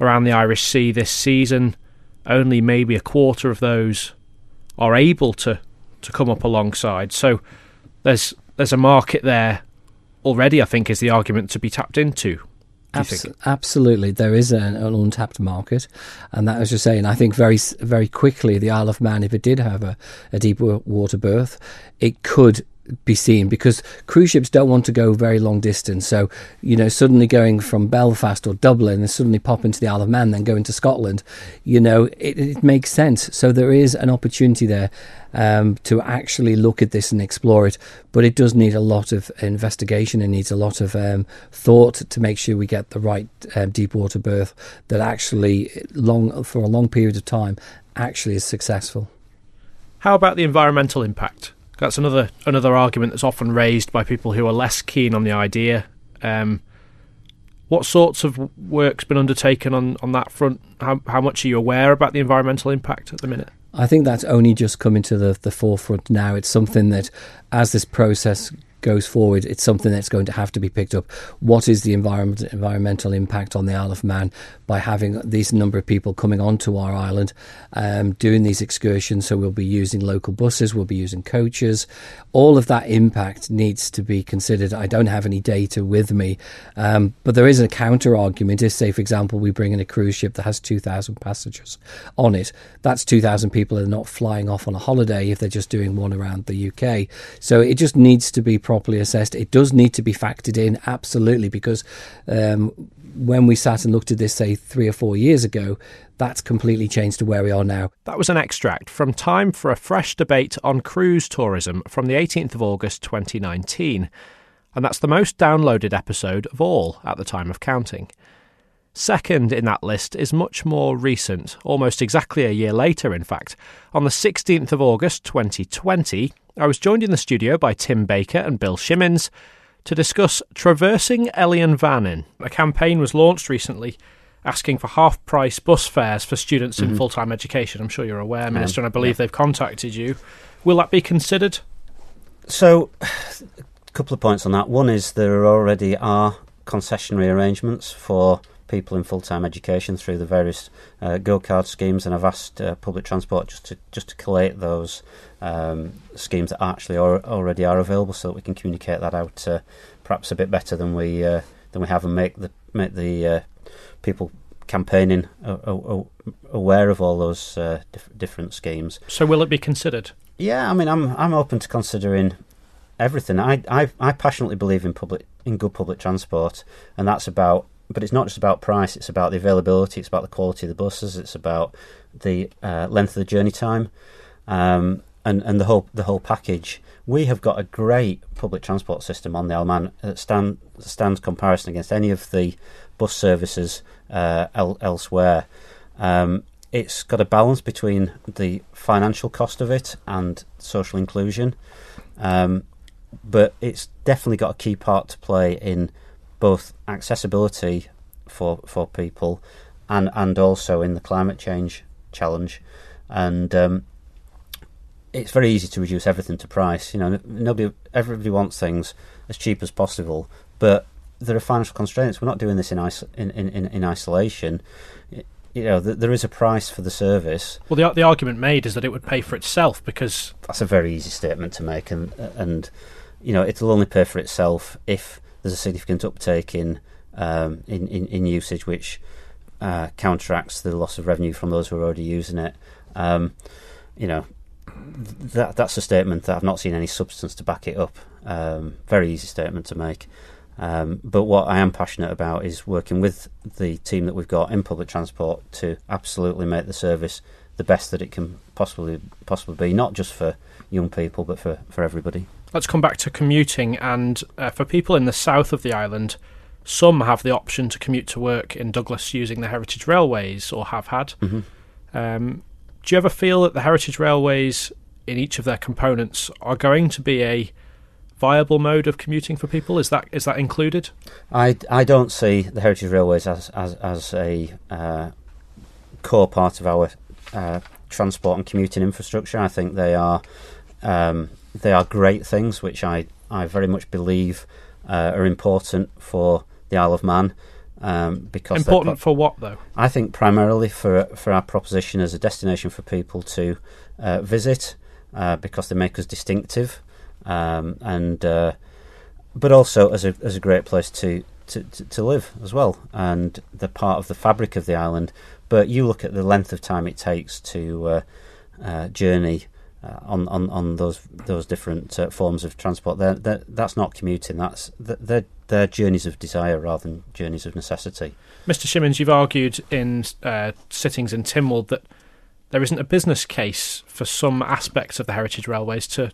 around the Irish Sea this season. Only maybe a quarter of those are able to, to come up alongside. So there's there's a market there already. I think is the argument to be tapped into. Abs- absolutely, there is an, an untapped market, and that was just saying. I think very very quickly, the Isle of Man, if it did have a, a deep water berth, it could be seen because cruise ships don't want to go very long distance. So you know, suddenly going from Belfast or Dublin and suddenly pop into the Isle of Man, then go into Scotland, you know, it, it makes sense. So there is an opportunity there um, to actually look at this and explore it. But it does need a lot of investigation. It needs a lot of um, thought to make sure we get the right um, deep water berth that actually, long for a long period of time, actually is successful. How about the environmental impact? That's another another argument that's often raised by people who are less keen on the idea. Um, what sorts of work's been undertaken on, on that front? How how much are you aware about the environmental impact at the minute? I think that's only just coming to the, the forefront now. It's something that, as this process goes forward, it's something that's going to have to be picked up. What is the environment, environmental impact on the Isle of Man by having these number of people coming onto our island, um, doing these excursions? So we'll be using local buses, we'll be using coaches. All of that impact needs to be considered. I don't have any data with me, um, but there is a counter argument. If, say, for example, we bring in a cruise ship that has 2,000 passengers on it, that's 2,000 people that are not flying off on a holiday if they're just doing one around the UK. So it just needs to be properly assessed. It does need to be factored in, absolutely, because um, when we sat and looked at this, say, three or four years ago, that's completely changed to where we are now. That was an extract from Time for a Fresh Debate on Cruise Tourism from the 18th of August 2019. And that's the most downloaded episode of all at the time of counting. Second in that list is much more recent, almost exactly a year later, in fact. On the 16th of August 2020, I was joined in the studio by Tim Baker and Bill Shimmins to discuss Traversing Ellan Vannin. A campaign was launched recently asking for half price bus fares for students in Mhm. full time education. I'm sure you're aware, Minister, and I believe yeah. they've contacted you. Will that be considered? So, [sighs] a couple of points on that. One is there already are concessionary arrangements for people in full-time education through the various uh, go card schemes, and I've asked uh, public transport just to just to collate those um, schemes that actually are, already are available, so that we can communicate that out uh, perhaps a bit better than we uh, than we have, and make the make the uh, people campaigning aware of all those uh, diff- different schemes. So, will it be considered? Yeah, I mean, I'm I'm open to considering everything. I I, I passionately believe in public in good public transport, and that's about. But it's not just about price. It's about the availability. It's about the quality of the buses. It's about the uh, length of the journey time, um, and and the whole the whole package. We have got a great public transport system on the Alman that stand, stands comparison against any of the bus services uh, el- elsewhere. Um, it's got a balance between the financial cost of it and social inclusion, um, but it's definitely got a key part to play in both accessibility for for people and and also in the climate change challenge. And um, it's very easy to reduce everything to price. You know, nobody, everybody wants things as cheap as possible, but there are financial constraints. We're not doing this in iso- in, in, in, isolation. You know, th- there is a price for the service. Well, the the argument made is that it would pay for itself because That's a very easy statement to make, and and you know, it'll only pay for itself if there's a significant uptake in um, in, in in usage, which uh, counteracts the loss of revenue from those who are already using it. Um, you know, that that's a statement that I've not seen any substance to back it up. Um, very easy statement to make. Um, but what I am passionate about is working with the team that we've got in public transport to absolutely make the service the best that it can possibly possibly be, not just for young people, but for, for everybody. Let's come back to commuting. And uh, for people in the south of the island, some have the option to commute to work in Douglas using the Heritage Railways or have had. Mhm. Um, do you ever feel that the Heritage Railways, in each of their components, are going to be a viable mode of commuting for people? Is that is that included? I, I don't see the Heritage Railways as as, as a uh, core part of our uh, transport and commuting infrastructure. I think they are um, they are great things, which I, I very much believe uh, are important for the Isle of Man. Um, because Important for what, though? I think primarily for for our proposition as a destination for people to uh, visit, uh, because they make us distinctive, um, and uh, but also as a as a great place to, to, to, to live as well, and they're part of the fabric of the island. But you look at the length of time it takes to uh, uh, journey. Uh, on, on on those those different uh, forms of transport, they're, they're, that's not commuting. That's they're, they're journeys of desire rather than journeys of necessity. Mr. Shimmins, you've argued in uh, sittings in Tynwald that there isn't a business case for some aspects of the heritage railways to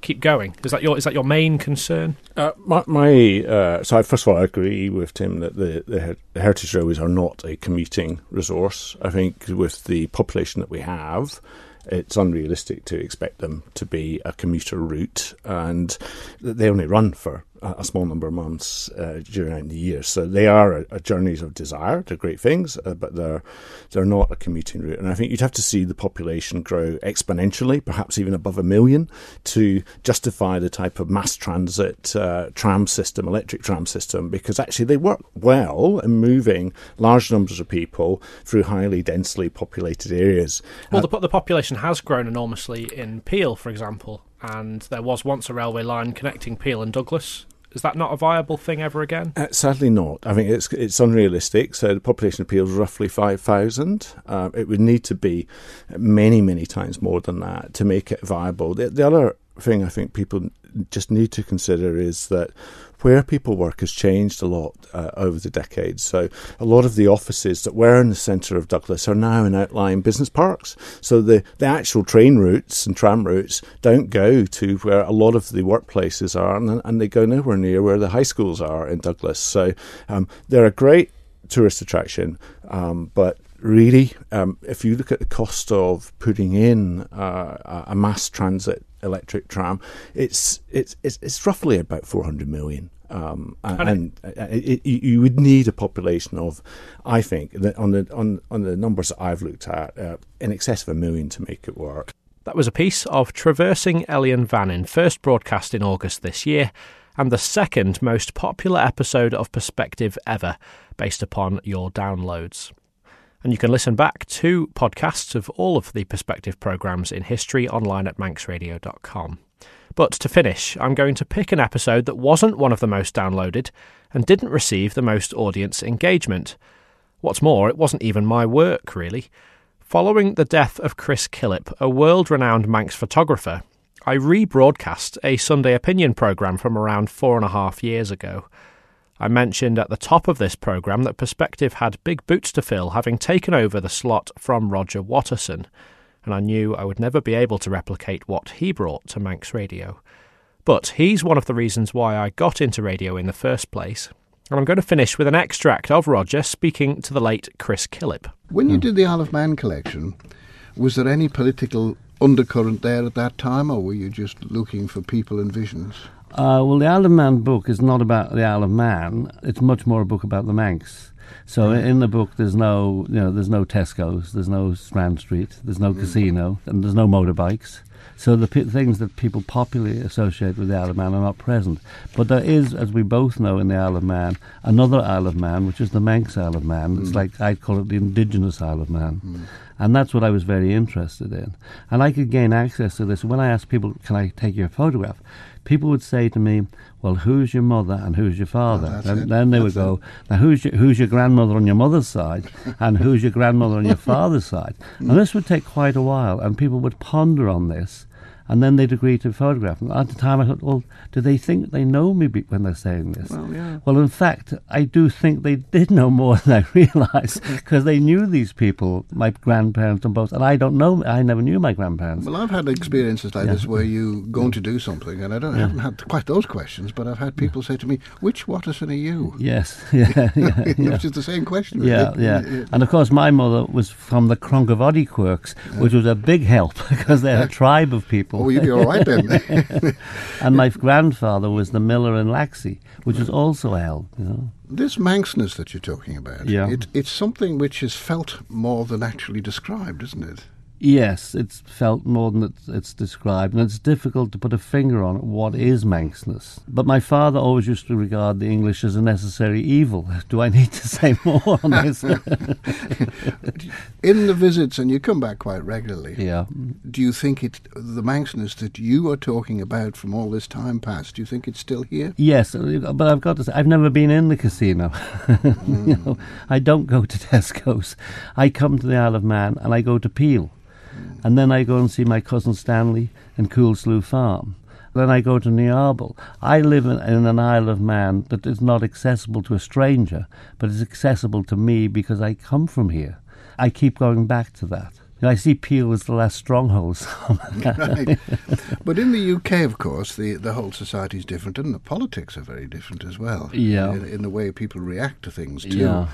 keep going. Is that your is that your main concern? Uh, my, my uh, so I, first of all, I agree with Tim that the, the, the heritage railways are not a commuting resource. I think with the population that we have, it's unrealistic to expect them to be a commuter route, and they only run for a small number of months uh, during the year. So they are a, a journeys of desire. They're great things, uh, but they're they're not a commuting route. And I think you'd have to see the population grow exponentially, perhaps even above a million, to justify the type of mass transit uh, tram system, electric tram system, because actually they work well in moving large numbers of people through highly densely populated areas. Well, the, the population has grown enormously in Peel, for example, and there was once a railway line connecting Peel and Douglas. Is that not a viable thing ever again? Uh, sadly, not. I mean, it's it's unrealistic. So the population appeal is roughly five thousand. Um, it would need to be many, many times more than that to make it viable. The, the other thing I think people just need to consider is that where people work has changed a lot uh, over the decades. So a lot of the offices that were in the centre of Douglas are now in outlying business parks. So the, the actual train routes and tram routes don't go to where a lot of the workplaces are, and, and they go nowhere near where the high schools are in Douglas. So um, they're a great tourist attraction, um, but really, um, if you look at the cost of putting in uh, a mass transit electric tram, it's it's it's, it's roughly about four hundred million. Um, and and it, it, you would need a population of, I think, that on the on on the numbers that I've looked at, uh, in excess of a million to make it work. That was a piece of Traversing Ellan Vannin, first broadcast in August this year, and the second most popular episode of Perspective ever, based upon your downloads. And you can listen back to podcasts of all of the Perspective programmes in history online at manxradio.com. But to finish, I'm going to pick an episode that wasn't one of the most downloaded and didn't receive the most audience engagement. What's more, it wasn't even my work, really. Following the death of Chris Killip, a world renowned Manx photographer, I rebroadcast a Sunday opinion programme from around four and a half years ago. I mentioned at the top of this programme that Perspective had big boots to fill, having taken over the slot from Roger Watterson, and I knew I would never be able to replicate what he brought to Manx Radio. But he's one of the reasons why I got into radio in the first place, and I'm going to finish with an extract of Roger speaking to the late Chris Killip. When you hmm. did the Isle of Man collection, was there any political undercurrent there at that time, or were you just looking for people and visions? Uh, well, the Isle of Man book is not about the Isle of Man. It's much more a book about the Manx. So Right. in the book, there's no, you know, there's no Tesco's, there's no Strand Street, there's no casino, and there's no motorbikes. So the p- things that people popularly associate with the Isle of Man are not present. But there is, as we both know, in the Isle of Man, another Isle of Man, which is the Manx Isle of Man. It's Mm. like I'd call it the indigenous Isle of Man. And that's what I was very interested in. And I could gain access to this. When I asked people, can I take your photograph? People would say to me, well, who's your mother and who's your oh, father? that's and then they would That's go, now who's your, who's your grandmother on your mother's side [laughs] and who's your grandmother on your father's side? And this would take quite a while, and people would ponder on this. And then they'd agree to photograph. And at the time, I thought, well, do they think they know me be- when they're saying this? Well, yeah. Well, in fact, I do think they did know more [laughs] than I realised because [laughs] they knew these people, my grandparents and both, and I don't know. I never knew my grandparents. Well, I've had experiences like Yeah. this where you're going to do something, and I don't I haven't had quite those questions, but I've had people say to me, "Which Watterson are you?" [laughs] Yes, yeah, yeah, yeah. Which is the same question. really. Yeah, yeah. And of course, my mother was from the Cronk-y-Voddy Quirks, which was a big help because they're a tribe of people. Oh, you'd be all right then. [laughs] [laughs] and my grandfather was the miller in Laxey, which was also a help, you know. This Manxness that you're talking about, Yeah. it, it's something which is felt more than actually described, isn't it? Yes, it's felt more than it's, it's described, and it's difficult to put a finger on what is Manxness. But my father always used to regard the English as a necessary evil. [laughs] Do I need to say more on this? [laughs] In the visits, and you come back quite regularly. Yeah. Do you think it the Manxness that you are talking about from all this time past? Do you think it's still here? Yes, but I've got to say, I've never been in the casino. [laughs] Mm. you know, I don't go to Tesco's. I come to the Isle of Man and I go to Peel. And then I go and see my cousin Stanley in Coolslew Farm. Then I go to Niarbyl. I live in, in an Isle of Man that is not accessible to a stranger, but is accessible to me because I come from here. I keep going back to that. I see Peel as the last stronghold. [laughs] right. But in the UK, of course, the, the whole society is different, and the politics are very different as well. Yeah. In, in the way people react to things too. Yeah.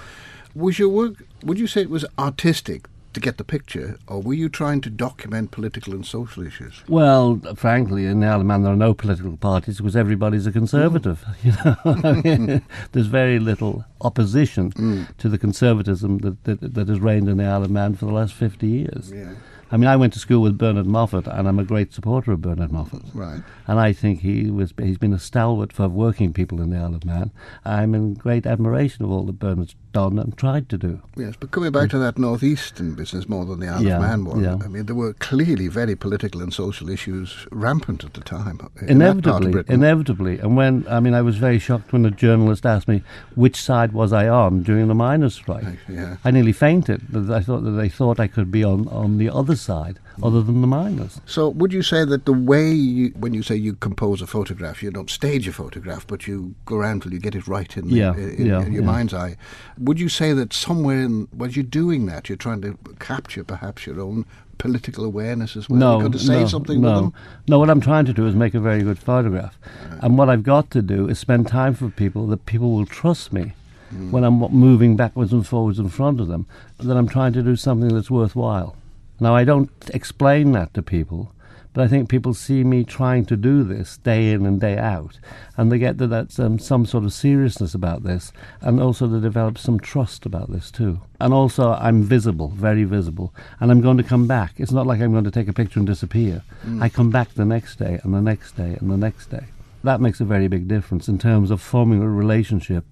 Was your work? Would you say it was artistic to get the picture, or were you trying to document political and social issues? Well, frankly, in the Isle of Man, there are no political parties because everybody's a conservative. [laughs] You know, mm. there's very little opposition mm. to the conservatism that, that that has reigned in the Isle of Man for the last fifty years. Yeah. I mean, I went to school with Bernard Moffat, and I'm a great supporter of Bernard Moffat. Right. And I think he was he's been a stalwart for working people in the Isle of Man. I'm in great admiration of all that Bernard's done and tried to do. Yes, but coming back to that northeastern business more than the Isle Yeah, of Man one, yeah. I mean, there were clearly very political and social issues rampant at the time. Uh, in that part of Inevitably, inevitably. And when, I mean, I was very shocked when a journalist asked me which side was I on during the miners' strike. yeah. I nearly fainted. I thought that they thought I could be on, on the other side, other than the miners. So, would you say that the way you, when you say you compose a photograph, you don't stage a photograph, but you go around till you get it right in, the, in, in your mind's eye? Would you say that somewhere in, when you're doing that, you're trying to capture perhaps your own political awareness as well? no, to say no, something no. with them? No, what I'm trying to do is make a very good photograph. And what I've got to do is spend time for people that people will trust me Mm. when I'm moving backwards and forwards in front of them, that I'm trying to do something that's worthwhile. Now, I don't explain that to people, but I think people see me trying to do this day in and day out, and they get that that's um, some sort of seriousness about this, and also they develop some trust about this too. And also, I'm visible, very visible, and I'm going to come back. It's not like I'm going to take a picture and disappear. Mm. I come back the next day, and the next day, and the next day. That makes a very big difference in terms of forming a relationship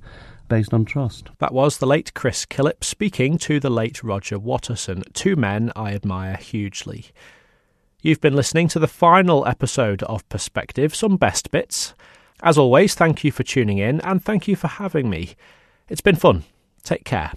based on trust. That was the late Chris Killip speaking to the late Roger Watterson, two men I admire hugely. You've been listening to the final episode of Perspective, some best bits. As always, thank you for tuning in and thank you for having me. It's been fun. Take care.